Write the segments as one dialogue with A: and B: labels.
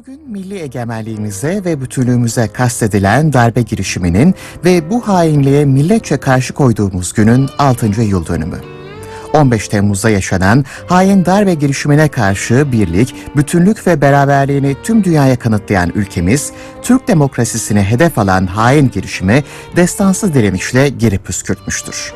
A: Bugün milli egemenliğimize ve bütünlüğümüze kastedilen darbe girişiminin ve bu hainliğe milletçe karşı koyduğumuz günün 6. yıl dönümü. 15 Temmuz'da yaşanan hain darbe girişimine karşı birlik, bütünlük ve beraberliğini tüm dünyaya kanıtlayan ülkemiz, Türk demokrasisini hedef alan hain girişimi destansı direnişle geri püskürtmüştür.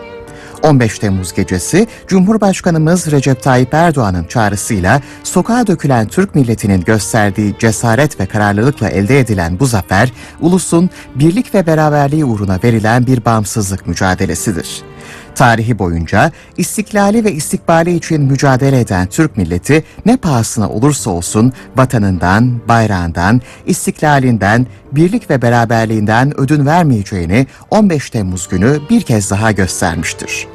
A: 15 Temmuz gecesi Cumhurbaşkanımız Recep Tayyip Erdoğan'ın çağrısıyla sokağa dökülen Türk milletinin gösterdiği cesaret ve kararlılıkla elde edilen bu zafer, ulusun birlik ve beraberliği uğruna verilen bir bağımsızlık mücadelesidir. Tarihi boyunca istiklali ve istikbali için mücadele eden Türk milleti ne pahasına olursa olsun vatanından, bayrağından, istiklalinden, birlik ve beraberliğinden ödün vermeyeceğini 15 Temmuz günü bir kez daha göstermiştir.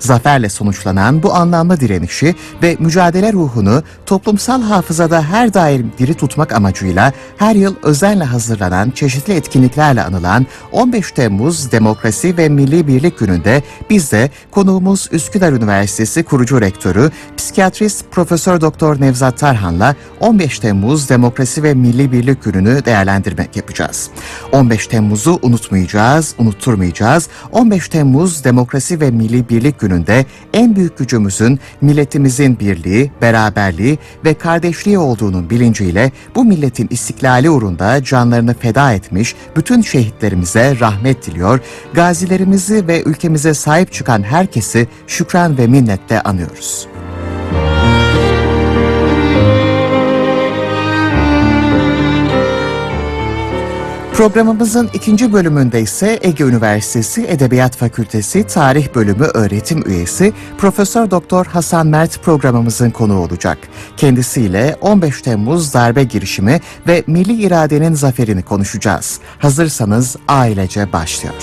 A: Zaferle sonuçlanan bu anlamlı direnişi ve mücadele ruhunu toplumsal hafızada her daim diri tutmak amacıyla her yıl özenle hazırlanan çeşitli etkinliklerle anılan 15 Temmuz Demokrasi ve Milli Birlik Günü'nde biz de konuğumuz Üsküdar Üniversitesi kurucu rektörü, psikiyatrist Profesör Doktor Nevzat Tarhan'la 15 Temmuz Demokrasi ve Milli Birlik Günü'nü değerlendirmek yapacağız. 15 Temmuz'u unutmayacağız, unutturmayacağız. 15 Temmuz Demokrasi ve Milli Birlik Günü'nde en büyük gücümüzün milletimizin birliği, beraberliği ve kardeşliği olduğunun bilinciyle bu milletin istiklali uğrunda canlarını feda etmiş bütün şehitlerimize rahmet diliyor, gazilerimizi ve ülkemize sahip çıkan herkesi şükran ve minnetle anıyoruz. Programımızın ikinci bölümünde ise Ege Üniversitesi Edebiyat Fakültesi Tarih Bölümü öğretim üyesi Profesör Doktor Hasan Mert programımızın konuğu olacak. Kendisiyle 15 Temmuz darbe girişimi ve milli iradenin zaferini konuşacağız. Hazırsanız ailece başlıyor.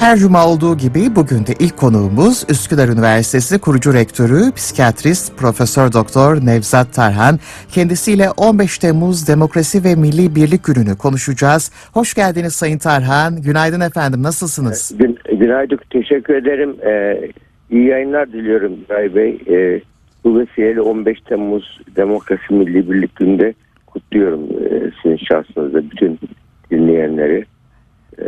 A: Her cuma olduğu gibi bugün de ilk konuğumuz Üsküdar Üniversitesi kurucu rektörü, psikiyatrist Profesör Doktor Nevzat Tarhan. Kendisiyle 15 Temmuz Demokrasi ve Milli Birlik Günü'nü konuşacağız. Hoş geldiniz Sayın Tarhan. Günaydın efendim. Nasılsınız?
B: Gün, günaydın. Teşekkür ederim. Ee, iyi yayınlar diliyorum Ray Bey. Ee, bu vesileyle 15 Temmuz Demokrasi Milli Birlik Günü'nde kutluyorum ee, sizin şahsınızda bütün dinleyenleri.
A: Ee,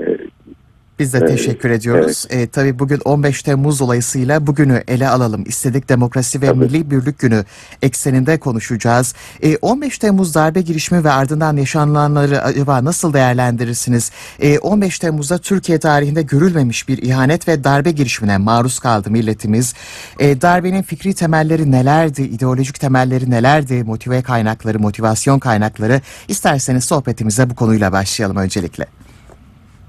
A: biz de evet, teşekkür ediyoruz. Evet. E, tabii bugün 15 Temmuz dolayısıyla bugünü ele alalım. İstedik Demokrasi ve tabii. Milli Birlik Günü ekseninde konuşacağız. E, 15 Temmuz darbe girişimi ve ardından yaşananları acaba nasıl değerlendirirsiniz? E, 15 Temmuz'da Türkiye tarihinde görülmemiş bir ihanet ve darbe girişimine maruz kaldı milletimiz. E, darbenin fikri temelleri nelerdi? ideolojik temelleri nelerdi? Motive kaynakları, motivasyon kaynakları. İsterseniz sohbetimize bu konuyla başlayalım öncelikle.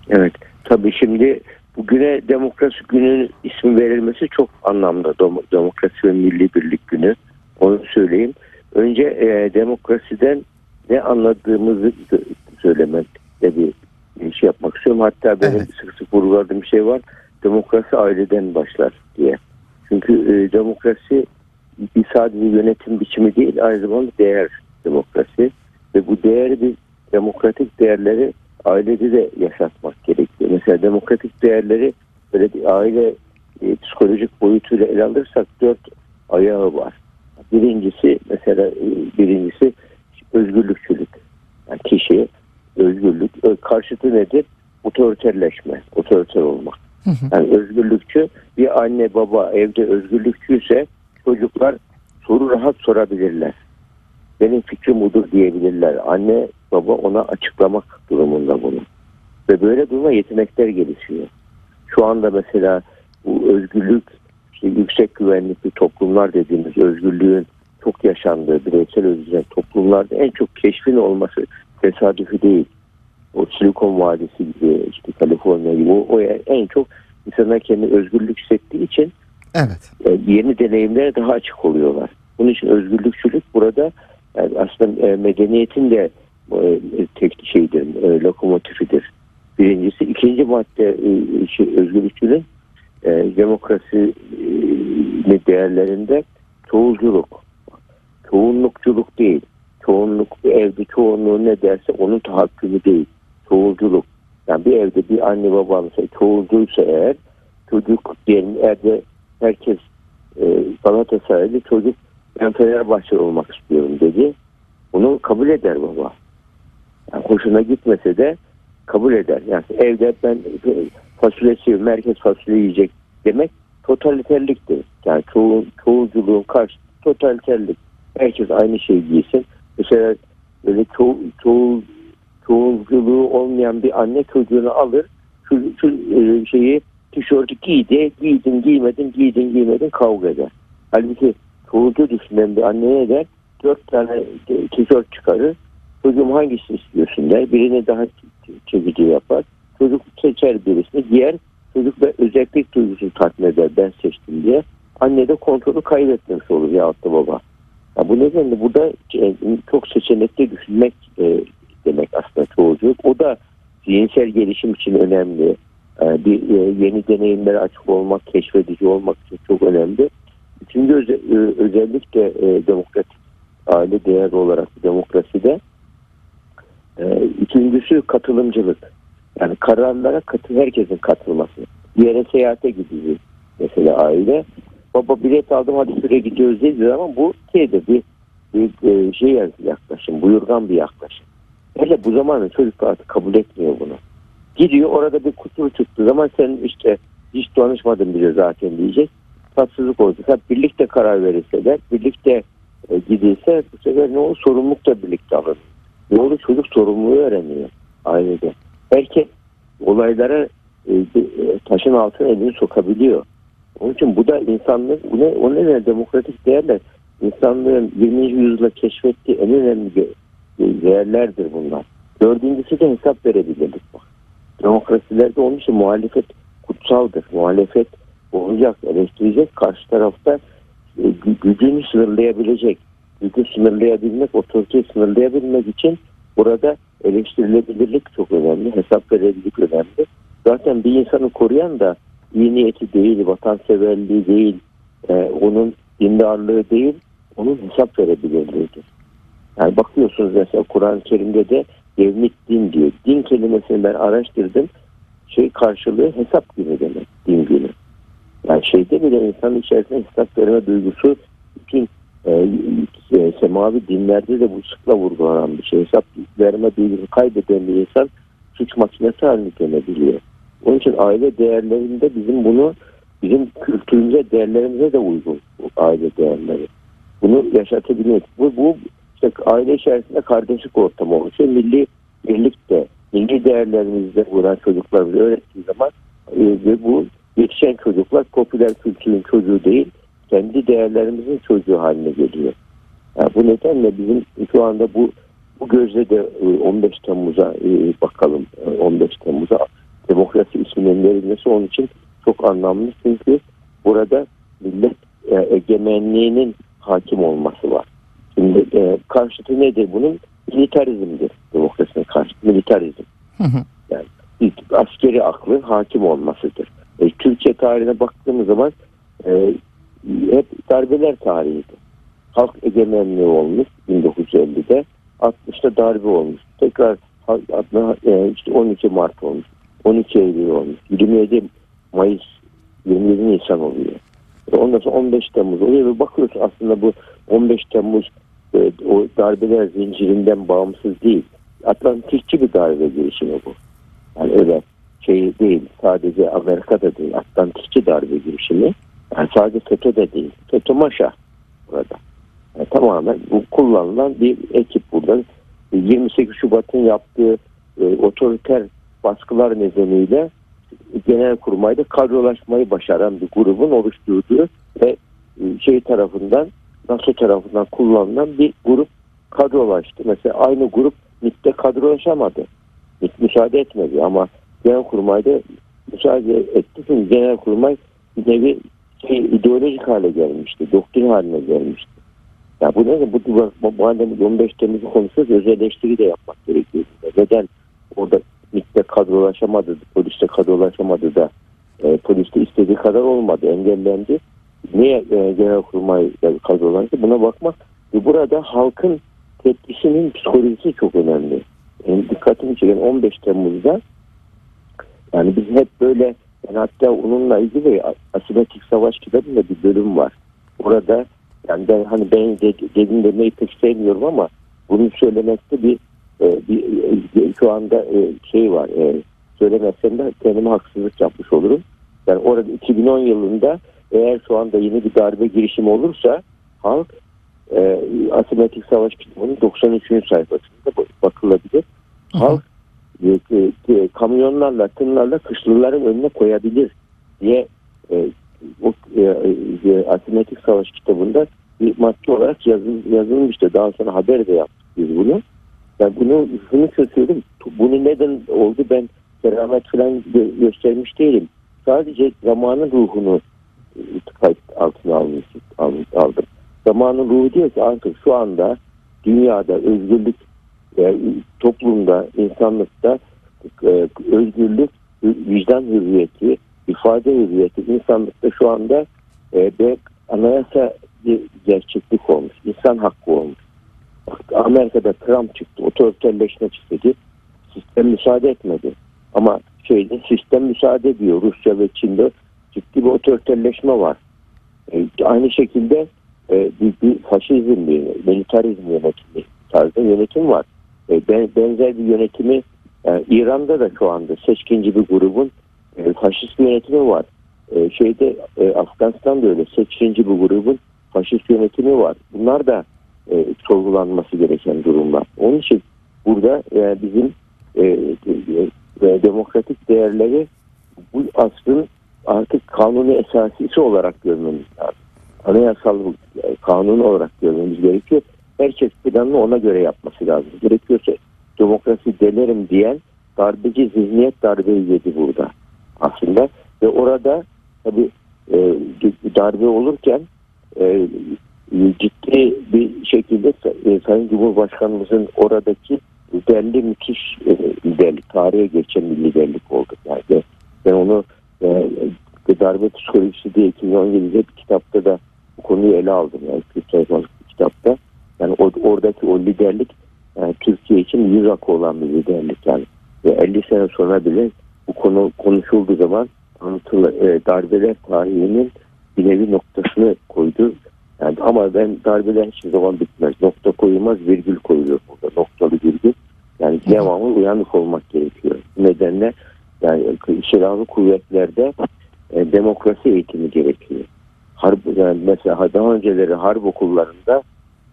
B: Evet. Tabii şimdi bugüne demokrasi gününün ismi verilmesi çok anlamda. Demokrasi ve Milli Birlik Günü. Onu söyleyeyim. Önce e, demokrasiden ne anladığımızı söylemekte bir şey yapmak istiyorum. Hatta benim evet. sık sık vurguladığım bir şey var. Demokrasi aileden başlar diye. Çünkü e, demokrasi bir sadece yönetim biçimi değil aynı zamanda değer demokrasi. Ve bu değeri bir demokratik değerleri ailede de yaşatmak gerekiyor. Mesela demokratik değerleri böyle bir aile e, psikolojik boyutuyla ele alırsak dört ayağı var. Birincisi mesela e, birincisi özgürlükçülük. Yani kişi özgürlük. Karşıtı nedir? Otoriterleşme, otoriter olmak. Yani özgürlükçü bir anne baba evde özgürlükçüyse çocuklar soru rahat sorabilirler. Benim fikrim budur diyebilirler. Anne baba ona açıklamak durumunda bunu. Ve böyle duruma yetenekler gelişiyor. Şu anda mesela bu özgürlük, işte yüksek güvenlikli toplumlar dediğimiz özgürlüğün çok yaşandığı bireysel özgürlük toplumlarda en çok keşfin olması tesadüfi değil. O Silikon Vadisi gibi, işte Kaliforniya gibi o, o en çok insanlar kendi özgürlük hissettiği için evet. E, yeni deneyimlere daha açık oluyorlar. Bunun için özgürlükçülük burada yani aslında e, medeniyetin de e, tek şeydir, e, lokomotifidir. Birincisi. ikinci madde şey, özgürlükçünün demokrasi değerlerinde çoğulculuk. Çoğunlukçuluk değil. Çoğunluk evde çoğunluğu ne derse onun tahakkümü değil. Çoğulculuk. Yani bir evde bir anne baba mesela çoğulcuysa eğer çocuk diyelim evde herkes e, Galatasaraylı çocuk ben Fenerbahçe olmak istiyorum dedi. Bunu kabul eder baba. Yani hoşuna gitmese de kabul eder. Yani evde ben fasulye seviyorum, merkez fasulye yiyecek demek totaliterliktir. Yani çoğu, çoğuculuğun karşı totaliterlik. Herkes aynı şeyi giysin. Mesela böyle ço çoğu, çoğuculuğu olmayan bir anne çocuğunu alır. Şu, şu e, şeyi tişörtü giydi, giydin giymedin, giydin giymedin kavga eder. Halbuki çoğulcu düşünen bir anne ne der? Dört tane tişört çıkarır. Çocuğum hangisini istiyorsun der. Birini daha çekici yapar. Çocuk seçer birisini giyer. Çocuk da özellik duygusu tatmin eder ben seçtim diye. Anne de kontrolü kaybetmiş olur ya da baba. Ya bu nedenle burada e, çok seçenekli düşünmek e, demek aslında çoğulculuk. O da zihinsel gelişim için önemli. E, bir yeni deneyimlere açık olmak, keşfedici olmak için çok önemli. Üçüncü öze, özellikle e, demokratik aile değer olarak demokraside e, üçüncüsü katılımcılık. Yani kararlara katı, herkesin katılması. Bir yere seyahate gidiyor mesela aile. Baba bilet aldım hadi süre gidiyoruz dediği zaman bu şeyde bir, bir şey yaklaşım, buyurgan bir yaklaşım. Hele bu zamanın çocuk artık kabul etmiyor bunu. Gidiyor orada bir kusur çıktığı zaman sen işte hiç danışmadın bile zaten diyecek. Tatsızlık olacak. Hep birlikte karar verirseler, birlikte e, gidilse bu sefer ne olur? Sorumluluk da birlikte alır. Olur? Çocuk sorumluluğu öğreniyor ailede. Erkek olaylara e, e, taşın altına elini sokabiliyor. Onun için bu da insanlık, bu ne, o nedenle demokratik değerler insanlığın 20. yüzyılda keşfettiği en önemli değerlerdir bunlar. Dördüncüsü de hesap verebilirlik bak. Demokrasilerde onun için muhalefet kutsaldır. Muhalefet olacak, eleştirecek. Karşı tarafta e, gücünü sınırlayabilecek. Gücü sınırlayabilmek, otoriteyi sınırlayabilmek için burada eleştirilebilirlik çok önemli. Hesap verebilirlik önemli. Zaten bir insanı koruyan da iyi niyeti değil, vatanseverliği değil, e, onun dindarlığı değil, onun hesap verebilirliğidir. Yani bakıyorsunuz mesela Kur'an-ı Kerim'de de devlet din diyor. Din kelimesini ben araştırdım. Şey karşılığı hesap günü demek. Din günü. Yani şeyde bile insanın içerisinde hesap verme duygusu bütün semavi dinlerde de bu sıkla vurgulanan bir şey. Hesap verme duygusu kaybeden bir insan suç makinesi haline gelebiliyor. Onun için aile değerlerinde bizim bunu bizim kültürümüze, değerlerimize de uygun aile değerleri. Bunu yaşatabilmek. Bu, bu işte aile içerisinde kardeşlik ortamı oluşuyor. Milli birlik de, milli değerlerimizde vuran çocuklarımızı öğrettiği zaman e, ve bu yetişen çocuklar popüler kültürün çocuğu değil, kendi değerlerimizin çocuğu haline geliyor. Yani bu nedenle bizim şu anda bu bu gözle de 15 e, Temmuz'a e, bakalım. 15 Temmuz'a demokrasi isminin verilmesi onun için çok anlamlı. Çünkü burada millet egemenliğinin hakim olması var. Şimdi e, karşıtı nedir bunun? Militarizmdir. Demokrasinin karşıtı militarizm. Yani askeri aklın hakim olmasıdır. E, Türkiye tarihine baktığımız zaman e, hep darbeler tarihidir. Halk egemenliği olmuş 1950'de. 60'ta darbe olmuş. Tekrar e, işte 12 Mart olmuş. 12 Eylül olmuş. 27 Mayıs 27 Nisan oluyor. E, ondan sonra 15 Temmuz oluyor ve bakıyoruz aslında bu 15 Temmuz e, o darbeler zincirinden bağımsız değil. Atlantikçi bir darbe girişimi bu. Yani öyle şey değil. Sadece Amerika'da değil. Atlantikçi darbe girişimi. Yani sadece FETÖ de değil. FETÖ maşa burada. Yani tamamen kullanılan bir ekip buradan. 28 Şubat'ın yaptığı e, otoriter baskılar nedeniyle genel kurmayda kadrolaşmayı başaran bir grubun oluşturduğu ve e, şey tarafından NATO tarafından kullanılan bir grup kadrolaştı. Mesela aynı grup MİT'te kadrolaşamadı. MİT müsaade etmedi ama genel kurmayda müsaade etti. Çünkü genel kurmay bir nevi şey, ideolojik hale gelmişti. Doktrin haline gelmişti. Ya bu ne? Bu, bu, bu madem 15 Temmuz'u konuşuyoruz özel eleştiri de yapmak gerekiyor. Neden orada MİT'te kadrolaşamadı, poliste kadrolaşamadı da e, poliste istediği kadar olmadı, engellendi. Niye e, genelkurmay kadrolandı? Buna bakmak ve burada halkın tepkisinin psikolojisi çok önemli. Yani dikkatimi çeken 15 Temmuz'da yani biz hep böyle Yani hatta onunla ilgili asimetrik savaş kitabında bir bölüm var. Orada yani ben hani ben dedim demeyi pek sevmiyorum ama bunu söylemekte bir, e, bir e, şu anda e, şey var. E, söylemezsem de kendime haksızlık yapmış olurum. Yani orada 2010 yılında eğer şu anda yeni bir darbe girişimi olursa halk e, asimetrik savaş kitabının 93. sayfasında bakılabilir. Halk e, e, kamyonlarla, tırlarla kışlıların önüne koyabilir diye e, e, e, asimetrik savaş kitabında bir madde olarak yazıl, yazılmıştı. Daha sonra haber de yaptık biz bunu. Yani bunu şunu söylüyorum. Bunu neden oldu ben keramet falan gö- göstermiş değilim. Sadece zamanın ruhunu e, kayıt altına almış, aldım. Zamanın ruhu diyor ki artık şu anda dünyada özgürlük e, toplumda, insanlıkta özgürlük, vicdan hürriyeti, ifade hürriyeti insanlıkta şu anda e, bir anayasa bir gerçeklik olmuş. insan hakkı olmuş. Amerika'da Trump çıktı, otoriterleşme çıktı. Sistem müsaade etmedi. Ama şeyde sistem müsaade ediyor. Rusya ve Çin'de ciddi bir otoriterleşme var. E, aynı şekilde e, bir, bir faşizm, bir militarizm yönetimi tarzda yönetim var. E, benzer bir yönetimi e, İran'da da şu anda seçkinci bir grubun e, faşist yönetimi var. E, şeyde e, Afganistan'da öyle seçkinci bir grubun faşist yönetimi var. Bunlar da e, sorgulanması gereken durumlar. Onun için burada e, bizim e, e, demokratik değerleri bu asrın artık kanuni esasisi olarak görmemiz lazım. Anayasal e, kanun olarak görmemiz gerekiyor. Herkes planını ona göre yapması lazım. Gerekiyorsa demokrasi delerim diyen darbeci zihniyet darbeyi yedi burada aslında. Ve orada tabi e, darbe olurken e, ciddi bir şekilde e, Sayın Cumhurbaşkanımızın oradaki liderli müthiş e, liderlik, tarihe geçen bir liderlik oldu. Yani ben onu e, darbe psikolojisi diye 2017'de bir kitapta da bu konuyu ele aldım. Yani 40 sayfalık bir kitapta. Yani o, oradaki o liderlik yani Türkiye için yüz akı olan bir liderlik yani. Ve 50 sene sonra bile bu konu konuşulduğu zaman anlatılan e, darbeler tarihinin bir nevi noktasını koydu. Yani ama ben darbeler hiçbir zaman bitmez. Nokta koyulmaz, virgül koyuluyor burada. Noktalı virgül. Yani devamlı uyanık olmak gerekiyor. Bu nedenle yani silahlı kuvvetlerde e, demokrasi eğitimi gerekiyor. Harp, yani mesela daha önceleri harp okullarında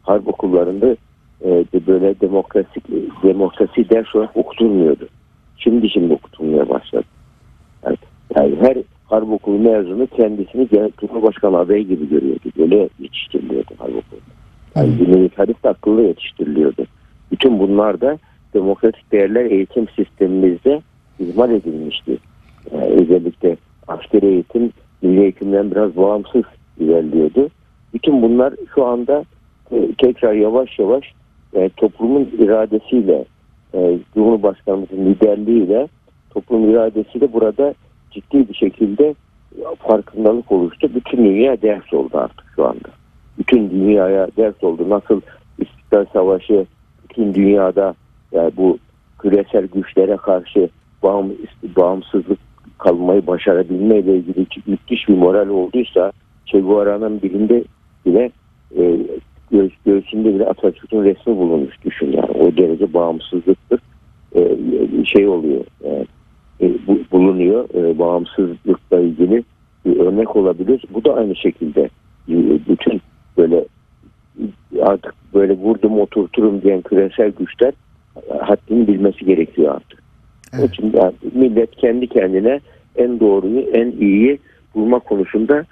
B: harp okullarında e, böyle demokrasi demokrasi ders olarak okutulmuyordu. Şimdi şimdi okutulmaya başladı. Yani, yani her harp okulu mezunu kendisini Cumhurbaşkanı adayı gibi görüyordu. Böyle yetiştiriliyordu harp okulu. Yani hmm. militarist akıllı yetiştiriliyordu. Bütün bunlar da demokratik değerler eğitim sistemimizde izmal edilmişti. Yani özellikle askeri eğitim milli eğitimden biraz bağımsız ilerliyordu. Bütün bunlar şu anda e, tekrar yavaş yavaş e, toplumun iradesiyle e, Cumhurbaşkanımızın liderliğiyle toplum iradesiyle burada ciddi bir şekilde farkındalık oluştu. Bütün dünya ders oldu artık şu anda. Bütün dünyaya ders oldu. Nasıl İstiklal Savaşı bütün dünyada yani bu küresel güçlere karşı bağım, bağımsızlık kalmayı başarabilmeyle ilgili müthiş bir moral olduysa Che Guevara'nın birinde bile e, göğüs, göğsünde bile Atatürk'ün resmi bulunmuş düşün yani. O derece bağımsızlıktır. E, şey oluyor. E, e, bu, bulunuyor. E, bağımsızlıkla ilgili bir örnek olabilir. Bu da aynı şekilde e, bütün böyle artık böyle vurdum oturturum diyen küresel güçler haddini bilmesi gerekiyor artık. Evet. İçin yani millet kendi kendine en doğruyu, en iyiyi bulma konusunda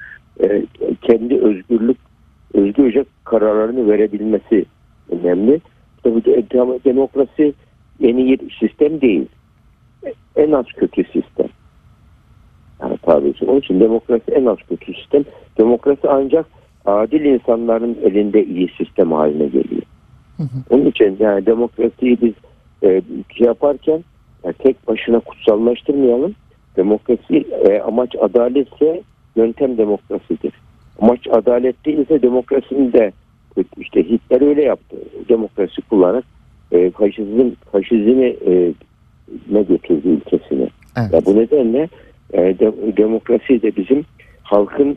B: e, kendi özgürlük özgürce kararlarını verebilmesi önemli. Tabii demokrasi yeni bir sistem değil. En az kötü sistem. Yani tabii ki. Onun için demokrasi en az kötü sistem. Demokrasi ancak adil insanların elinde iyi sistem haline geliyor. Hı hı. Onun için yani demokrasiyi biz e, şey yaparken yani tek başına kutsallaştırmayalım. Demokrasi e, amaç adaletse yöntem demokrasidir. Amaç adalet değilse demokrasinin de işte Hitler öyle yaptı. Demokrasi kullanarak e, faşizm faşizmi e, ne götürdü ülkesine. Evet. Ya bu nedenle e, de- demokrasi de bizim halkın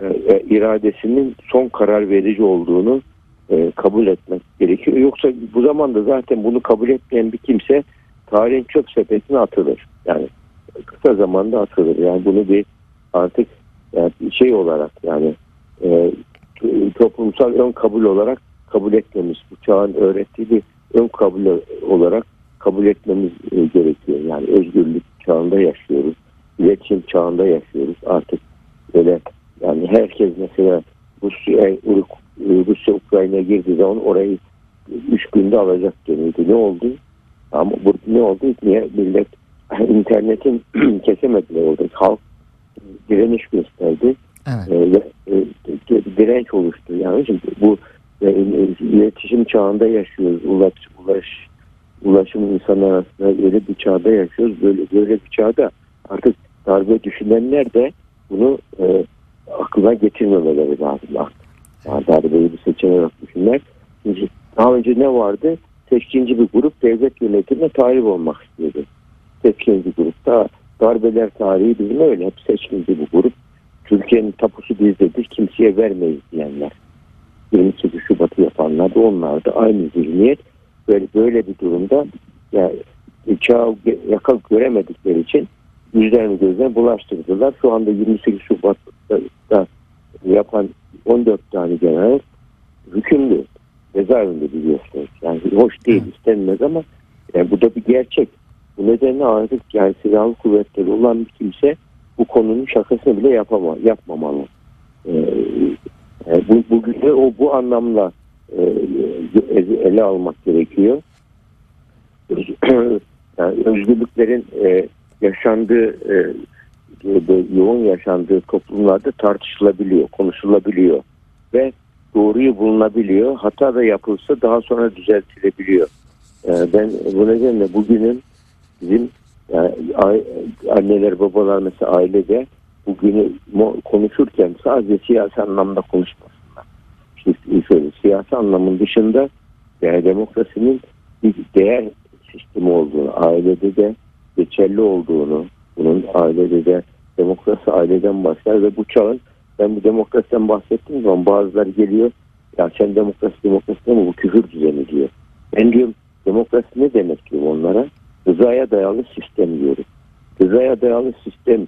B: e, e, iradesinin son karar verici olduğunu e, kabul etmek gerekiyor. Yoksa bu zamanda zaten bunu kabul etmeyen bir kimse tarihin çöp sepetine atılır. Yani kısa zamanda atılır. Yani bunu bir artık yani şey olarak yani e, toplumsal ön kabul olarak kabul etmemiz, bu çağın öğrettiği ön kabul olarak kabul etmemiz e, gerekiyor. Yani özgürlük çağında yaşıyoruz, iletişim çağında yaşıyoruz. Artık böyle yani herkes mesela Rusya, e, Rusya Ukrayna'ya girdiği zaman orayı üç günde alacak deniyordu. Ne oldu? Ama bu ne oldu? Niye millet internetin kesemediler orada. Halk direniş gösterdi.
A: Evet.
B: Ee, ve, e, direnç oluştu. Yani şimdi bu e, e, iletişim çağında yaşıyoruz. Ulaş, ulaş, ulaşım insanlar arasında öyle bir çağda yaşıyoruz. Böyle böyle bir çağda artık darbe düşünenler de bunu e, aklına getirmemeleri lazım. Yani darbeyi bir seçenek olarak düşünler. Şimdi daha önce ne vardı? Seçkinci bir grup devlet yönetimine talip olmak istiyordu. Seçkinci grup. Darbeler tarihi bizim öyle. Hep seçkinci bir grup. Türkiye'nin tapusu bizdedir. Kimseye vermeyiz diyenler. 28 Şubat'ı yapanlar da onlar da aynı zihniyet. Böyle, böyle bir durumda yani çağı yaka göremedikleri için yüzlerini gözlerine bulaştırdılar. Şu anda 28 Şubat'ta yapan 14 tane general hükümlü cezaevinde biliyorsunuz. Yani hoş değil istenmez ama yani bu da bir gerçek. Bu nedenle artık yani silahlı kuvvetleri olan bir kimse bu konunun şakasını bile yapama, yapmamalı. Ee, yani bu, bugün de o bu anlamla e, ele almak gerekiyor. Öz, yani özgürlüklerin e, yaşandığı e, yoğun yaşandığı toplumlarda tartışılabiliyor, konuşulabiliyor ve doğruyu bulunabiliyor. Hata da yapılsa daha sonra düzeltilebiliyor. Yani ben bu nedenle bugünün bizim yani anneler babalar mesela ailede bugünü konuşurken sadece siyasi anlamda konuşmasınlar. İşte şöyle siyasi anlamın dışında yani demokrasinin bir değer sistemi olduğunu, ailede de geçerli olduğunu, bunun ailede de demokrasi aileden başlar ve bu çağın ben bu demokrasiden bahsettiğim zaman bazıları geliyor ya sen demokrasi demokrasi ama bu küfür düzeni diyor. Ben diyorum demokrasi ne demek diyorum onlara? Rızaya dayalı sistem diyorum. Rızaya dayalı sistem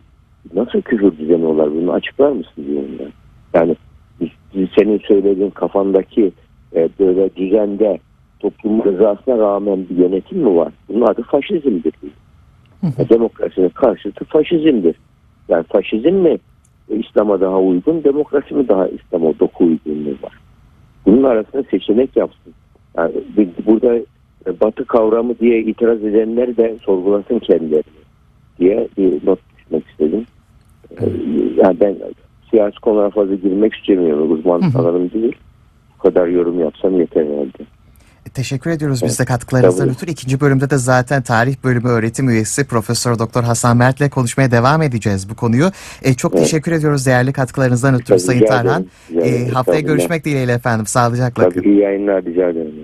B: nasıl küfür düzeni olabilir? Bunu açıklar mısın diyorum ben. Yani senin söylediğin kafandaki e, böyle düzende toplumun rızasına rağmen bir yönetim mi var? Bunun adı faşizmdir. Hı Demokrasinin karşıtı faşizmdir. Yani faşizm mi İslam'a daha uygun, demokrasi mi daha İslam'a doku uygunluğu var? Bunun arasında seçenek yapsın. Yani burada batı kavramı diye itiraz edenler de sorgulasın kendilerini diye bir not düşmek istedim. Yani ben siyasi konulara fazla girmek istemiyorum. Uzman alanım değil. Bu kadar yorum yapsam yeter herhalde.
A: Teşekkür ediyoruz biz de katkılarınızdan ötürü. İkinci bölümde de zaten tarih bölümü öğretim üyesi Profesör Doktor Hasan Mert'le konuşmaya devam edeceğiz bu konuyu. E, çok evet. teşekkür ediyoruz değerli katkılarınızdan ötürü Sayın Tarhan. E, haftaya görüşmek dileğiyle efendim. Sağlıcakla.
B: Tabii iyi yayınlar rica ederim.